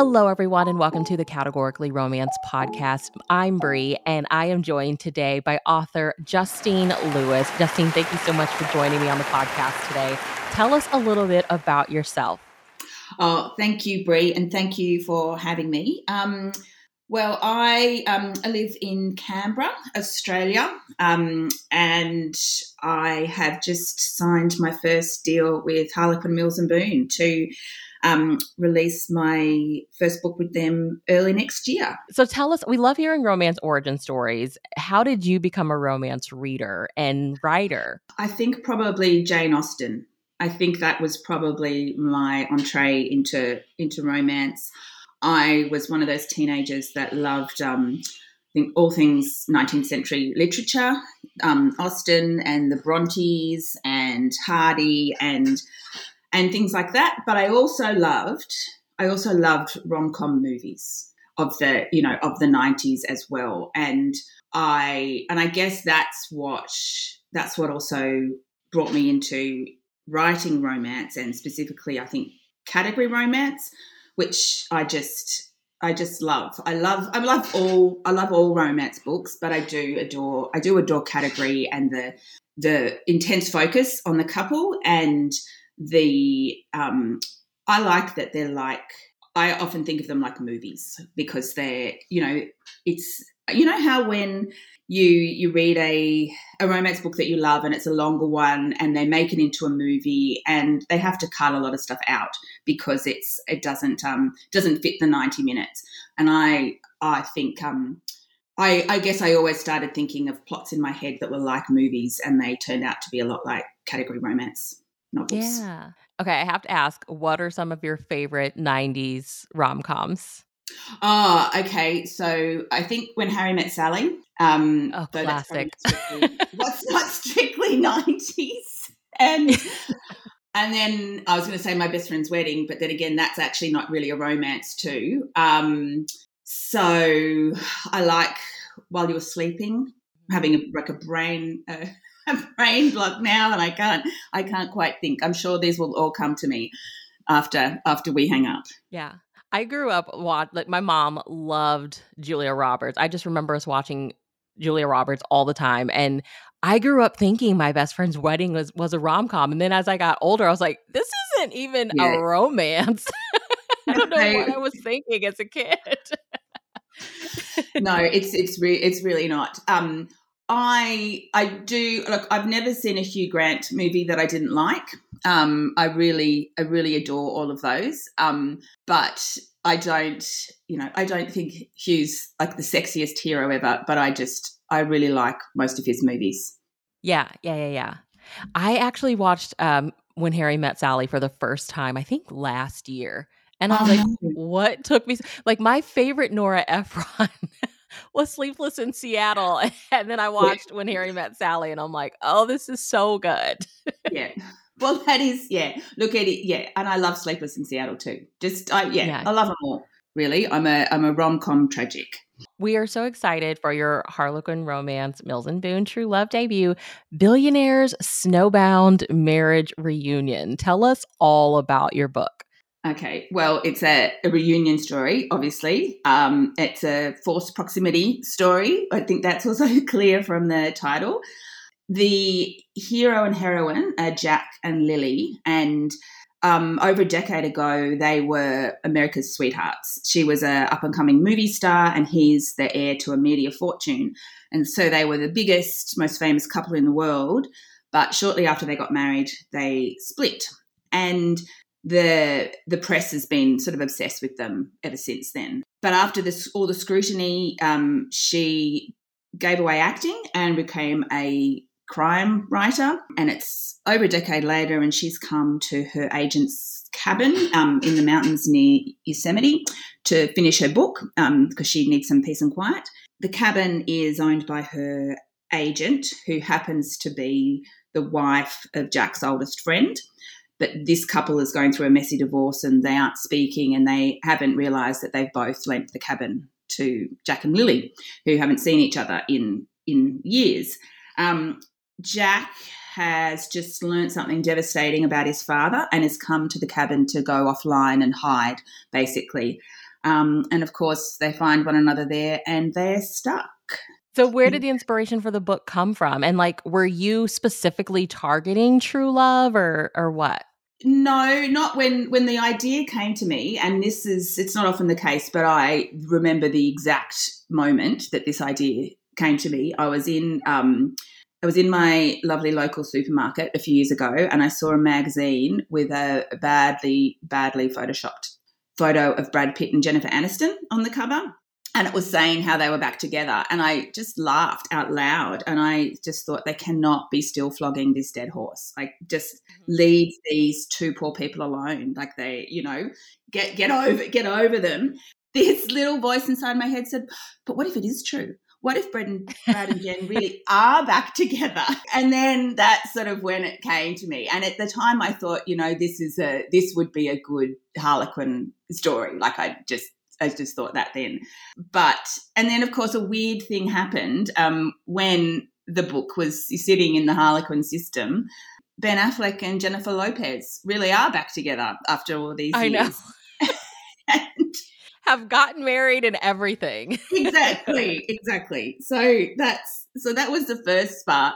Hello, everyone, and welcome to the Categorically Romance podcast. I'm Brie, and I am joined today by author Justine Lewis. Justine, thank you so much for joining me on the podcast today. Tell us a little bit about yourself. Oh, thank you, Brie, and thank you for having me. Um, well, I, um, I live in Canberra, Australia, um, and I have just signed my first deal with Harlequin Mills and Boon to um, release my first book with them early next year. So tell us, we love hearing romance origin stories. How did you become a romance reader and writer? I think probably Jane Austen. I think that was probably my entree into into romance. I was one of those teenagers that loved um, I think all things 19th century literature, um, Austen and the Brontes and Hardy and and things like that. But I also loved, I also loved rom com movies of the, you know, of the 90s as well. And I, and I guess that's what, that's what also brought me into writing romance and specifically, I think, category romance, which I just, I just love. I love I love all I love all romance books, but I do adore I do adore category and the the intense focus on the couple and the um, I like that they're like I often think of them like movies because they're you know it's you know how when you you read a a romance book that you love and it's a longer one and they make it into a movie and they have to cut a lot of stuff out because it's it doesn't um doesn't fit the 90 minutes. And I I think um I, I guess I always started thinking of plots in my head that were like movies and they turned out to be a lot like category romance novels. Yeah. Okay, I have to ask, what are some of your favorite 90s rom coms? Oh, okay. So I think when Harry met Sally. Um, oh, classic. Strictly, what's not strictly nineties, and and then I was going to say my best friend's wedding, but then again, that's actually not really a romance too. Um, so I like while you were sleeping, having a, like a brain. Uh, brain block now and I can't I can't quite think. I'm sure these will all come to me after after we hang up. Yeah. I grew up watch like my mom loved Julia Roberts. I just remember us watching Julia Roberts all the time and I grew up thinking my best friend's wedding was was a rom com, and then as I got older, I was like, "This isn't even yeah. a romance." I don't know what I was thinking as a kid. no, it's it's re- it's really not. Um, I I do look. I've never seen a Hugh Grant movie that I didn't like. Um, I really I really adore all of those. Um, but I don't you know I don't think Hugh's like the sexiest hero ever. But I just I really like most of his movies. Yeah, yeah, yeah, yeah. I actually watched um, when Harry met Sally for the first time. I think last year. And I was like, what took me? Like, my favorite Nora Ephron was Sleepless in Seattle. And then I watched When Harry Met Sally, and I'm like, oh, this is so good. yeah. Well, that is, yeah. Look at it, yeah. And I love Sleepless in Seattle too. Just, I, yeah, yeah. I love them all. Really, I'm a I'm a rom com tragic. We are so excited for your Harlequin romance, Mills and Boon True Love debut, Billionaires Snowbound Marriage Reunion. Tell us all about your book. Okay, well, it's a, a reunion story, obviously. Um, it's a forced proximity story. I think that's also clear from the title. The hero and heroine are Jack and Lily, and um, over a decade ago, they were America's sweethearts. She was a up and coming movie star, and he's the heir to a media fortune. And so they were the biggest, most famous couple in the world. But shortly after they got married, they split. And the the press has been sort of obsessed with them ever since then. But after this, all the scrutiny, um, she gave away acting and became a crime writer. And it's over a decade later, and she's come to her agent's cabin um, in the mountains near Yosemite to finish her book because um, she needs some peace and quiet. The cabin is owned by her agent, who happens to be the wife of Jack's oldest friend but this couple is going through a messy divorce and they aren't speaking and they haven't realised that they've both lent the cabin to Jack and Lily, who haven't seen each other in in years. Um, Jack has just learned something devastating about his father and has come to the cabin to go offline and hide, basically. Um, and of course, they find one another there and they're stuck. So, where did the inspiration for the book come from? And like, were you specifically targeting true love or or what? No, not when when the idea came to me, and this is it's not often the case, but I remember the exact moment that this idea came to me. I was in um, I was in my lovely local supermarket a few years ago, and I saw a magazine with a badly badly photoshopped photo of Brad Pitt and Jennifer Aniston on the cover and it was saying how they were back together and i just laughed out loud and i just thought they cannot be still flogging this dead horse like just mm-hmm. leave these two poor people alone like they you know get get over get over them this little voice inside my head said but what if it is true what if Brad and, Brad and Jen really are back together? And then that's sort of when it came to me. And at the time, I thought, you know, this is a this would be a good Harlequin story. Like I just I just thought that then. But, and then of course, a weird thing happened um, when the book was sitting in the Harlequin system. Ben Affleck and Jennifer Lopez really are back together after all these I years. know. and, have gotten married and everything. exactly, exactly. So that's so that was the first spark.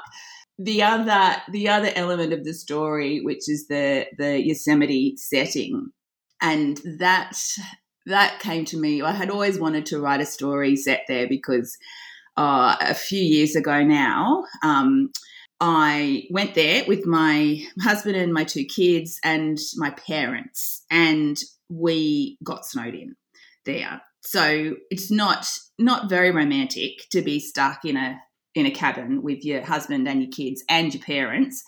The other the other element of the story, which is the the Yosemite setting, and that that came to me. I had always wanted to write a story set there because uh, a few years ago now, um, I went there with my husband and my two kids and my parents, and we got snowed in there. So it's not not very romantic to be stuck in a in a cabin with your husband and your kids and your parents.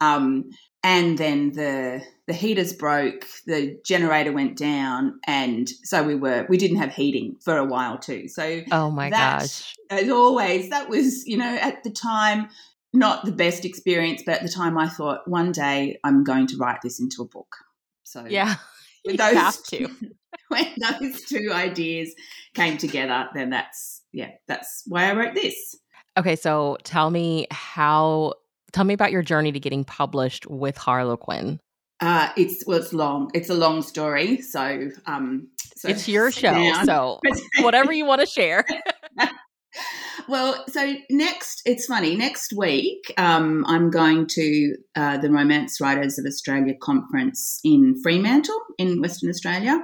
Um, and then the the heaters broke, the generator went down, and so we were we didn't have heating for a while too. So oh my that, gosh, as always, that was you know at the time not the best experience, but at the time I thought one day I'm going to write this into a book. So yeah, you those, have to. when those two ideas came together, then that's yeah, that's why I wrote this. Okay, so tell me how tell me about your journey to getting published with Harlequin. Uh, it's well, it's long. It's a long story. So, um, so it's your show. Down. So, whatever you want to share. well, so next, it's funny. Next week, um, I'm going to uh, the Romance Writers of Australia conference in Fremantle in Western Australia,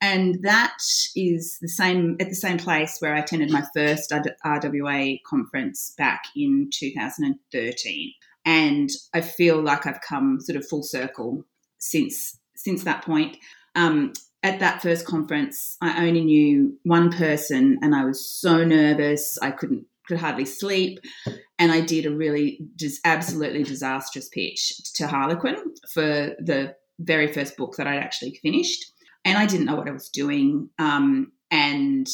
and that is the same at the same place where I attended my first RWA conference back in 2013 and I feel like I've come sort of full circle since since that point. Um, at that first conference, I only knew one person, and I was so nervous I couldn't could hardly sleep. And I did a really just absolutely disastrous pitch to Harlequin for the very first book that I'd actually finished, and I didn't know what I was doing. Um, and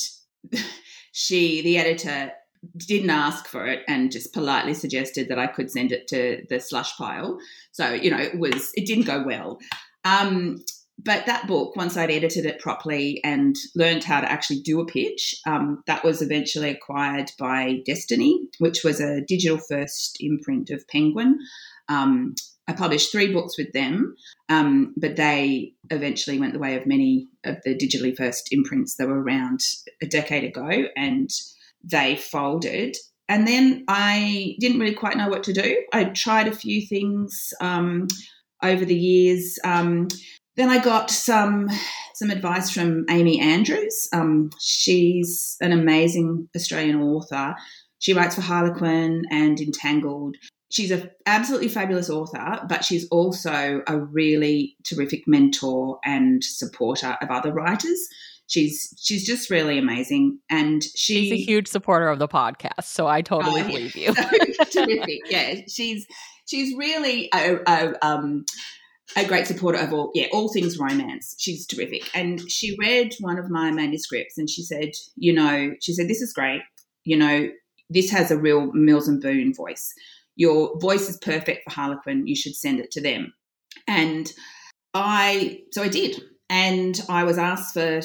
she, the editor, didn't ask for it and just politely suggested that I could send it to the slush pile. So, you know, it was, it didn't go well. Um, but that book, once I'd edited it properly and learned how to actually do a pitch, um, that was eventually acquired by Destiny, which was a digital first imprint of Penguin. Um, I published three books with them, um, but they eventually went the way of many of the digitally first imprints that were around a decade ago. And they folded. And then I didn't really quite know what to do. I tried a few things um, over the years. Um, then I got some some advice from Amy Andrews. Um, she's an amazing Australian author. She writes for Harlequin and Entangled. She's an absolutely fabulous author, but she's also a really terrific mentor and supporter of other writers she's she's just really amazing. And she, she's a huge supporter of the podcast so i totally oh, believe you. So terrific. Yeah she's she's really a, a, um, a great supporter of all yeah all things romance. She's terrific. And she read one of my manuscripts and she said you know she said this is great. You know this has a real mills and boon voice. Your voice is perfect for harlequin. You should send it to them. And i so i did. And i was asked for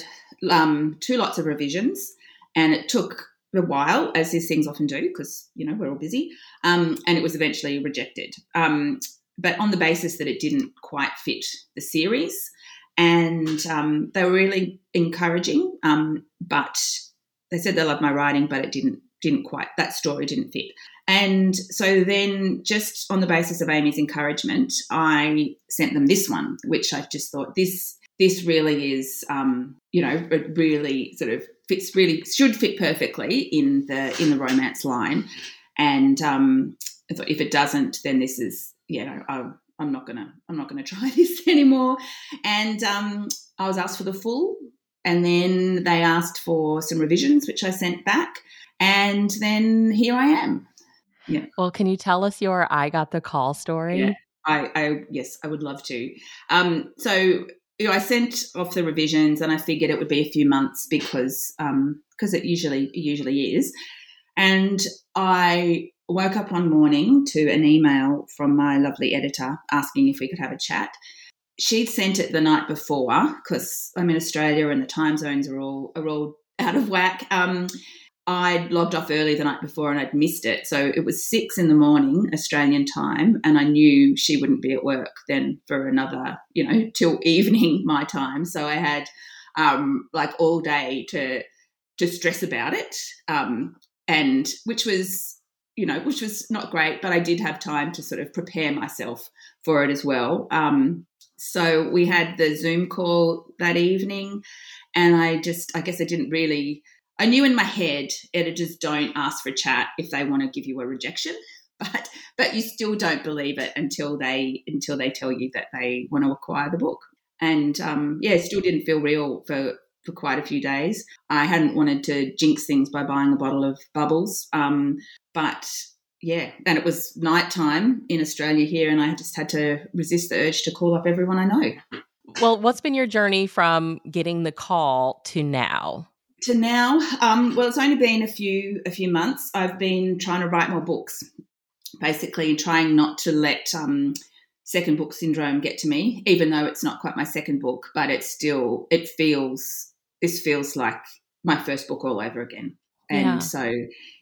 um, two lots of revisions, and it took a while, as these things often do, because you know we're all busy. Um, and it was eventually rejected, um, but on the basis that it didn't quite fit the series. and um, they were really encouraging. Um, but they said they loved my writing, but it didn't didn't quite that story didn't fit. And so then, just on the basis of Amy's encouragement, I sent them this one, which I just thought this this really is, um, you know, it really sort of fits really should fit perfectly in the in the romance line. And um, if it doesn't, then this is you know I, I'm not gonna I'm not gonna try this anymore. And um, I was asked for the full, and then they asked for some revisions, which I sent back, and then here I am. Yeah. Well, can you tell us your I got the call story? Yeah. I, I yes, I would love to. Um, so you know, I sent off the revisions, and I figured it would be a few months because um, because it usually it usually is. And I woke up one morning to an email from my lovely editor asking if we could have a chat. She'd sent it the night before because I'm in Australia and the time zones are all are all out of whack. Um, I'd logged off early the night before and I'd missed it. So it was six in the morning Australian time, and I knew she wouldn't be at work then for another, you know, till evening my time. So I had um, like all day to to stress about it, um, and which was you know, which was not great, but I did have time to sort of prepare myself for it as well. Um, so we had the Zoom call that evening, and I just, I guess I didn't really, I knew in my head editors don't ask for a chat if they want to give you a rejection, but but you still don't believe it until they until they tell you that they want to acquire the book. And um, yeah, it still didn't feel real for for quite a few days. I hadn't wanted to jinx things by buying a bottle of bubbles, um, but yeah, and it was nighttime in Australia here, and I just had to resist the urge to call up everyone I know. Well, what's been your journey from getting the call to now? To now, um, well, it's only been a few a few months. I've been trying to write more books, basically trying not to let um, second book syndrome get to me, even though it's not quite my second book, but it's still it feels this feels like my first book all over again. And yeah. so,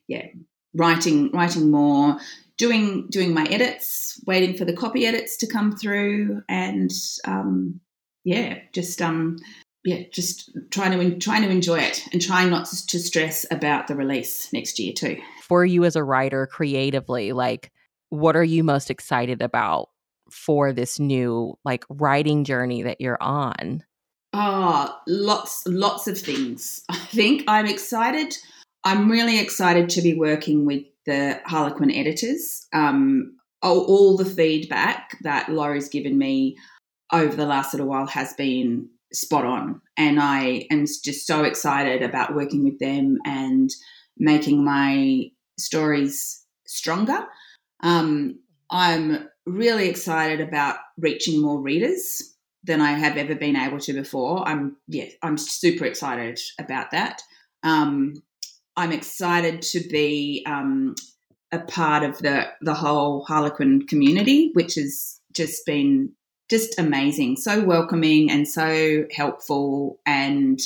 yeah, writing writing more, doing doing my edits, waiting for the copy edits to come through, and um, yeah, just um, yeah, just trying to trying to enjoy it and trying not to stress about the release next year too. For you as a writer, creatively, like what are you most excited about for this new like writing journey that you're on? Ah, oh, lots, lots of things. I think I'm excited. I'm really excited to be working with the Harlequin editors. Um, all, all the feedback that Laurie's given me over the last little while has been spot on. And I am just so excited about working with them and making my stories stronger. Um, I'm really excited about reaching more readers than I have ever been able to before. I'm yeah, I'm super excited about that. Um, I'm excited to be um, a part of the the whole Harlequin community, which has just been just amazing, so welcoming and so helpful, and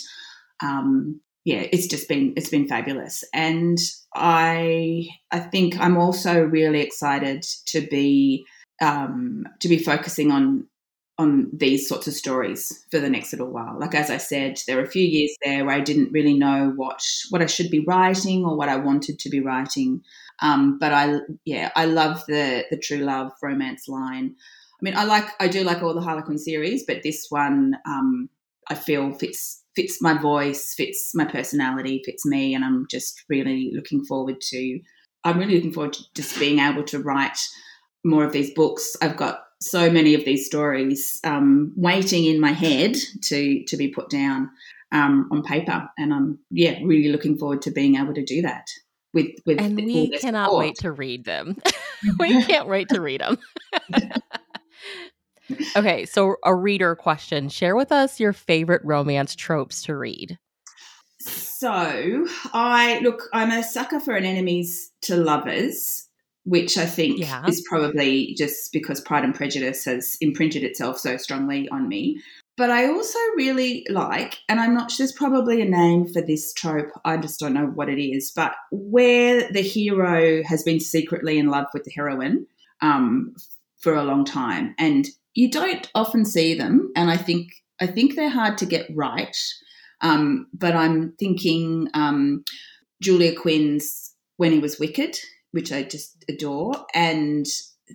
um, yeah, it's just been it's been fabulous. And I I think I'm also really excited to be um, to be focusing on on these sorts of stories for the next little while. Like as I said, there were a few years there where I didn't really know what what I should be writing or what I wanted to be writing. Um, but I, yeah, I love the the true love romance line. I mean, I like I do like all the Harlequin series, but this one um, I feel fits fits my voice, fits my personality, fits me, and I'm just really looking forward to. I'm really looking forward to just being able to write more of these books. I've got so many of these stories um, waiting in my head to to be put down um, on paper, and I'm yeah really looking forward to being able to do that with with. And we cannot support. wait to read them. we can't wait to read them. okay, so a reader question: Share with us your favorite romance tropes to read. So I look, I'm a sucker for an enemies to lovers which I think yeah. is probably just because Pride and Prejudice has imprinted itself so strongly on me. But I also really like, and I'm not sure there's probably a name for this trope, I just don't know what it is, but where the hero has been secretly in love with the heroine um, for a long time. And you don't often see them. And I think I think they're hard to get right. Um, but I'm thinking um, Julia Quinn's When He Was Wicked, which I just adore, and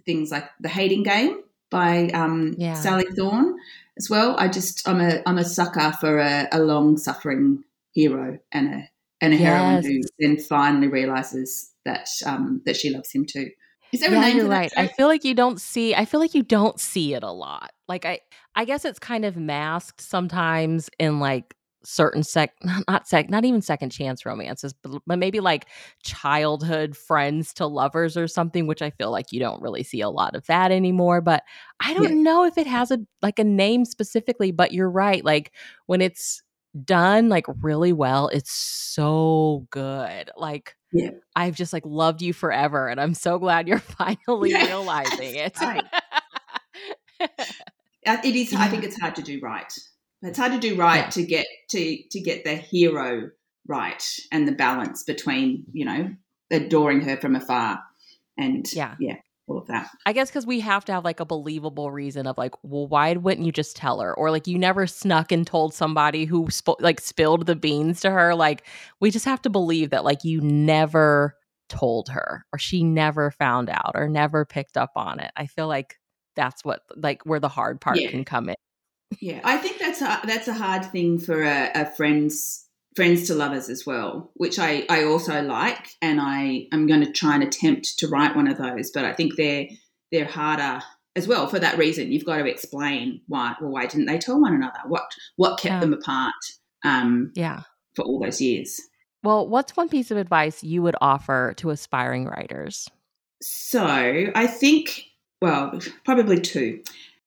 things like The Hating Game by um, yeah. Sally Thorne as well. I just I'm a I'm a sucker for a, a long suffering hero and a and a yes. heroine who then finally realizes that um, that she loves him too. Is there yeah, you're right. I feel like you don't see. I feel like you don't see it a lot. Like I, I guess it's kind of masked sometimes in like certain sec not sec not even second chance romances but, but maybe like childhood friends to lovers or something which i feel like you don't really see a lot of that anymore but i don't yeah. know if it has a like a name specifically but you're right like when it's done like really well it's so good like yeah. i've just like loved you forever and i'm so glad you're finally realizing it. Uh, it is i think it's hard to do right. It's hard to do right yeah. to get to to get the hero right and the balance between you know adoring her from afar and yeah. yeah all of that i guess because we have to have like a believable reason of like well why wouldn't you just tell her? Or like you never snuck and told somebody who sp- like spilled the beans to her. Like we just have to believe that like you never told her or she never found out or never picked up on it. I feel like that's what like where the hard part yeah. can come in. Yeah, I think that's a, that's a hard thing for a, a friends friends to lovers as well, which I, I also like, and I am going to try and attempt to write one of those. But I think they're they're harder as well for that reason. You've got to explain why. Well, why didn't they tell one another? What what kept yeah. them apart? Um, yeah, for all those years. Well, what's one piece of advice you would offer to aspiring writers? So I think, well, probably two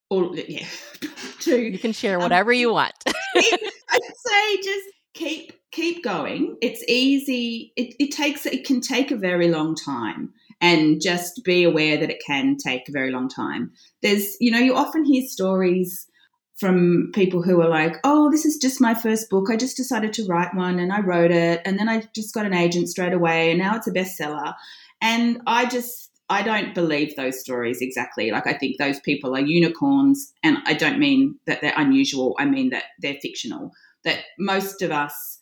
or yeah, two. You can share um, whatever um, you want. I'd say just keep keep going. It's easy. It, it takes it can take a very long time, and just be aware that it can take a very long time. There's you know you often hear stories from people who are like, oh, this is just my first book. I just decided to write one and I wrote it. And then I just got an agent straight away and now it's a bestseller. And I just I don't believe those stories exactly. Like, I think those people are unicorns, and I don't mean that they're unusual, I mean that they're fictional. That most of us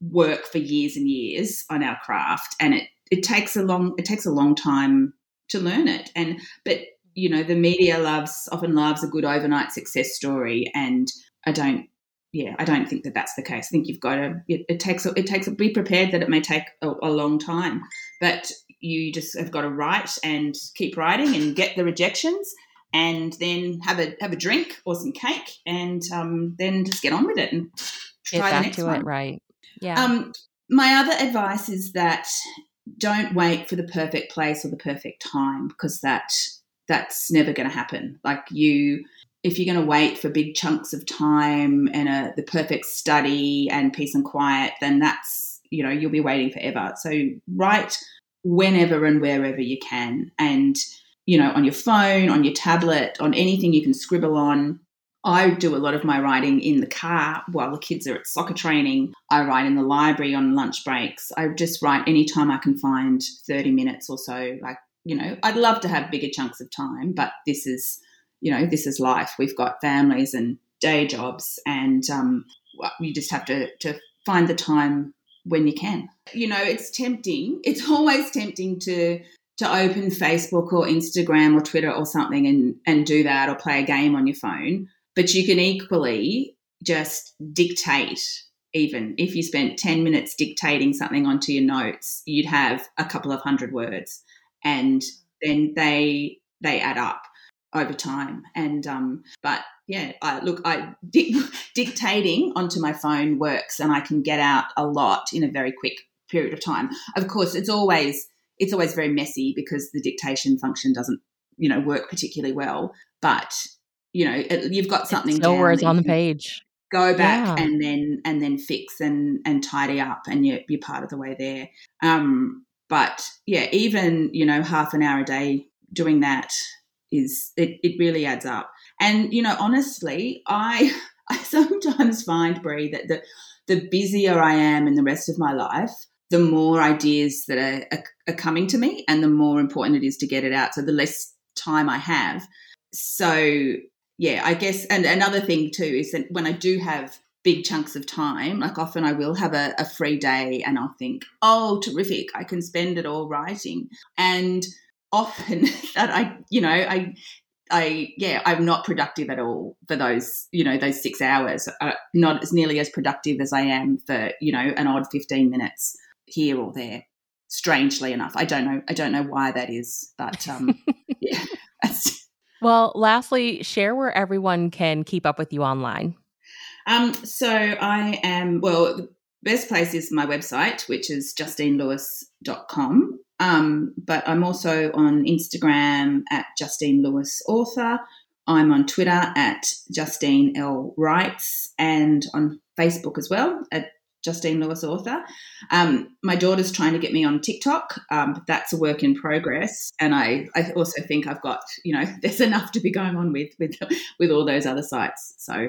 work for years and years on our craft, and it, it takes a long it takes a long time to learn it. And but you know, the media loves often loves a good overnight success story, and I don't yeah, I don't think that that's the case. I think you've got to. It, it takes. It takes. Be prepared that it may take a, a, long time, but you just have got to write and keep writing and get the rejections, and then have a have a drink or some cake, and um, then just get on with it and try the next one. it. Right. Yeah. Um, my other advice is that don't wait for the perfect place or the perfect time because that that's never going to happen. Like you if you're going to wait for big chunks of time and a, the perfect study and peace and quiet, then that's, you know, you'll be waiting forever. So write whenever and wherever you can. And, you know, on your phone, on your tablet, on anything you can scribble on. I do a lot of my writing in the car while the kids are at soccer training. I write in the library on lunch breaks. I just write anytime I can find 30 minutes or so. Like, you know, I'd love to have bigger chunks of time, but this is you know, this is life. We've got families and day jobs, and um, you just have to, to find the time when you can. You know, it's tempting. It's always tempting to to open Facebook or Instagram or Twitter or something and and do that or play a game on your phone. But you can equally just dictate. Even if you spent ten minutes dictating something onto your notes, you'd have a couple of hundred words, and then they they add up over time. And um, but yeah, I look, I di- dictating onto my phone works, and I can get out a lot in a very quick period of time. Of course, it's always it's always very messy because the dictation function doesn't you know work particularly well. But you know, it, you've got something. no words on the page. Go back yeah. and then and then fix and and tidy up, and you're, you're part of the way there. Um, but yeah, even you know half an hour a day doing that is it, it really adds up. And you know, honestly, I I sometimes find Brie that the the busier I am in the rest of my life, the more ideas that are, are, are coming to me, and the more important it is to get it out. So the less time I have. So yeah, I guess, and another thing too is that when I do have big chunks of time, like often I will have a, a free day and I'll think, oh, terrific, I can spend it all writing. And often that I, you know, I, I, yeah, I'm not productive at all for those, you know, those six hours. Uh, not as nearly as productive as I am for, you know, an odd 15 minutes here or there. Strangely enough, I don't know. I don't know why that is, but um, yeah. well, lastly, share where everyone can keep up with you online. Um, so I am well. The best place is my website, which is justinelewis.com. Um, but I'm also on Instagram at Justine Lewis Author. I'm on Twitter at Justine L Writes and on Facebook as well at Justine Lewis Author. Um, my daughter's trying to get me on TikTok, um, but that's a work in progress. And I, I also think I've got, you know, there's enough to be going on with with with all those other sites. So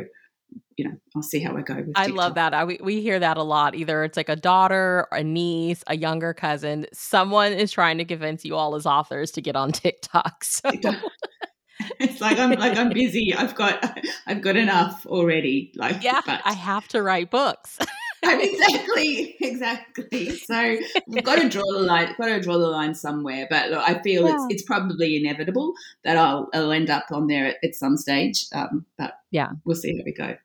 you know, I'll see how I go. With I love that. I, we, we hear that a lot. Either it's like a daughter, a niece, a younger cousin. Someone is trying to convince you all as authors to get on TikTok. So. it's like I'm like I'm busy. I've got I've got enough already. Like yeah, but. I have to write books. exactly, exactly. So we've got to draw the line. Got to draw the line somewhere. But look, I feel yeah. it's it's probably inevitable that I'll I'll end up on there at, at some stage. Um, but yeah, we'll see how we go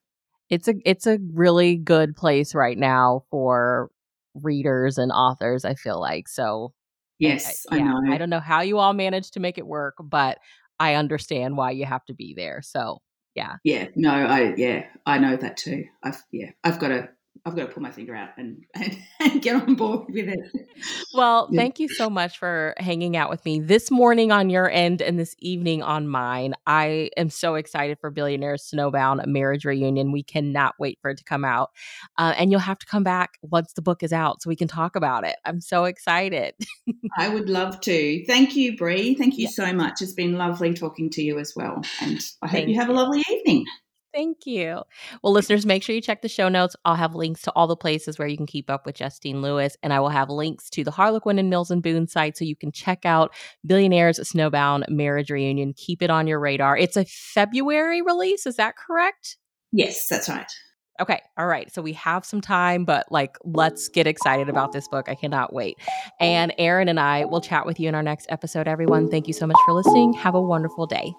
it's a it's a really good place right now for readers and authors i feel like so yes I, I, know i don't know how you all managed to make it work but i understand why you have to be there so yeah yeah no i yeah i know that too i've yeah i've got to I've got to pull my finger out and, and, and get on board with it. Well, yeah. thank you so much for hanging out with me this morning on your end and this evening on mine. I am so excited for Billionaire Snowbound a marriage reunion. We cannot wait for it to come out. Uh, and you'll have to come back once the book is out so we can talk about it. I'm so excited. I would love to. Thank you, Brie. Thank you yeah. so much. It's been lovely talking to you as well. And I hope you have a lovely evening. Thank you. Well, listeners, make sure you check the show notes. I'll have links to all the places where you can keep up with Justine Lewis, and I will have links to the Harlequin and Mills and Boon site so you can check out Billionaires Snowbound Marriage Reunion. Keep it on your radar. It's a February release. Is that correct? Yes, that's right. Okay. All right. So we have some time, but like, let's get excited about this book. I cannot wait. And Erin and I will chat with you in our next episode, everyone. Thank you so much for listening. Have a wonderful day.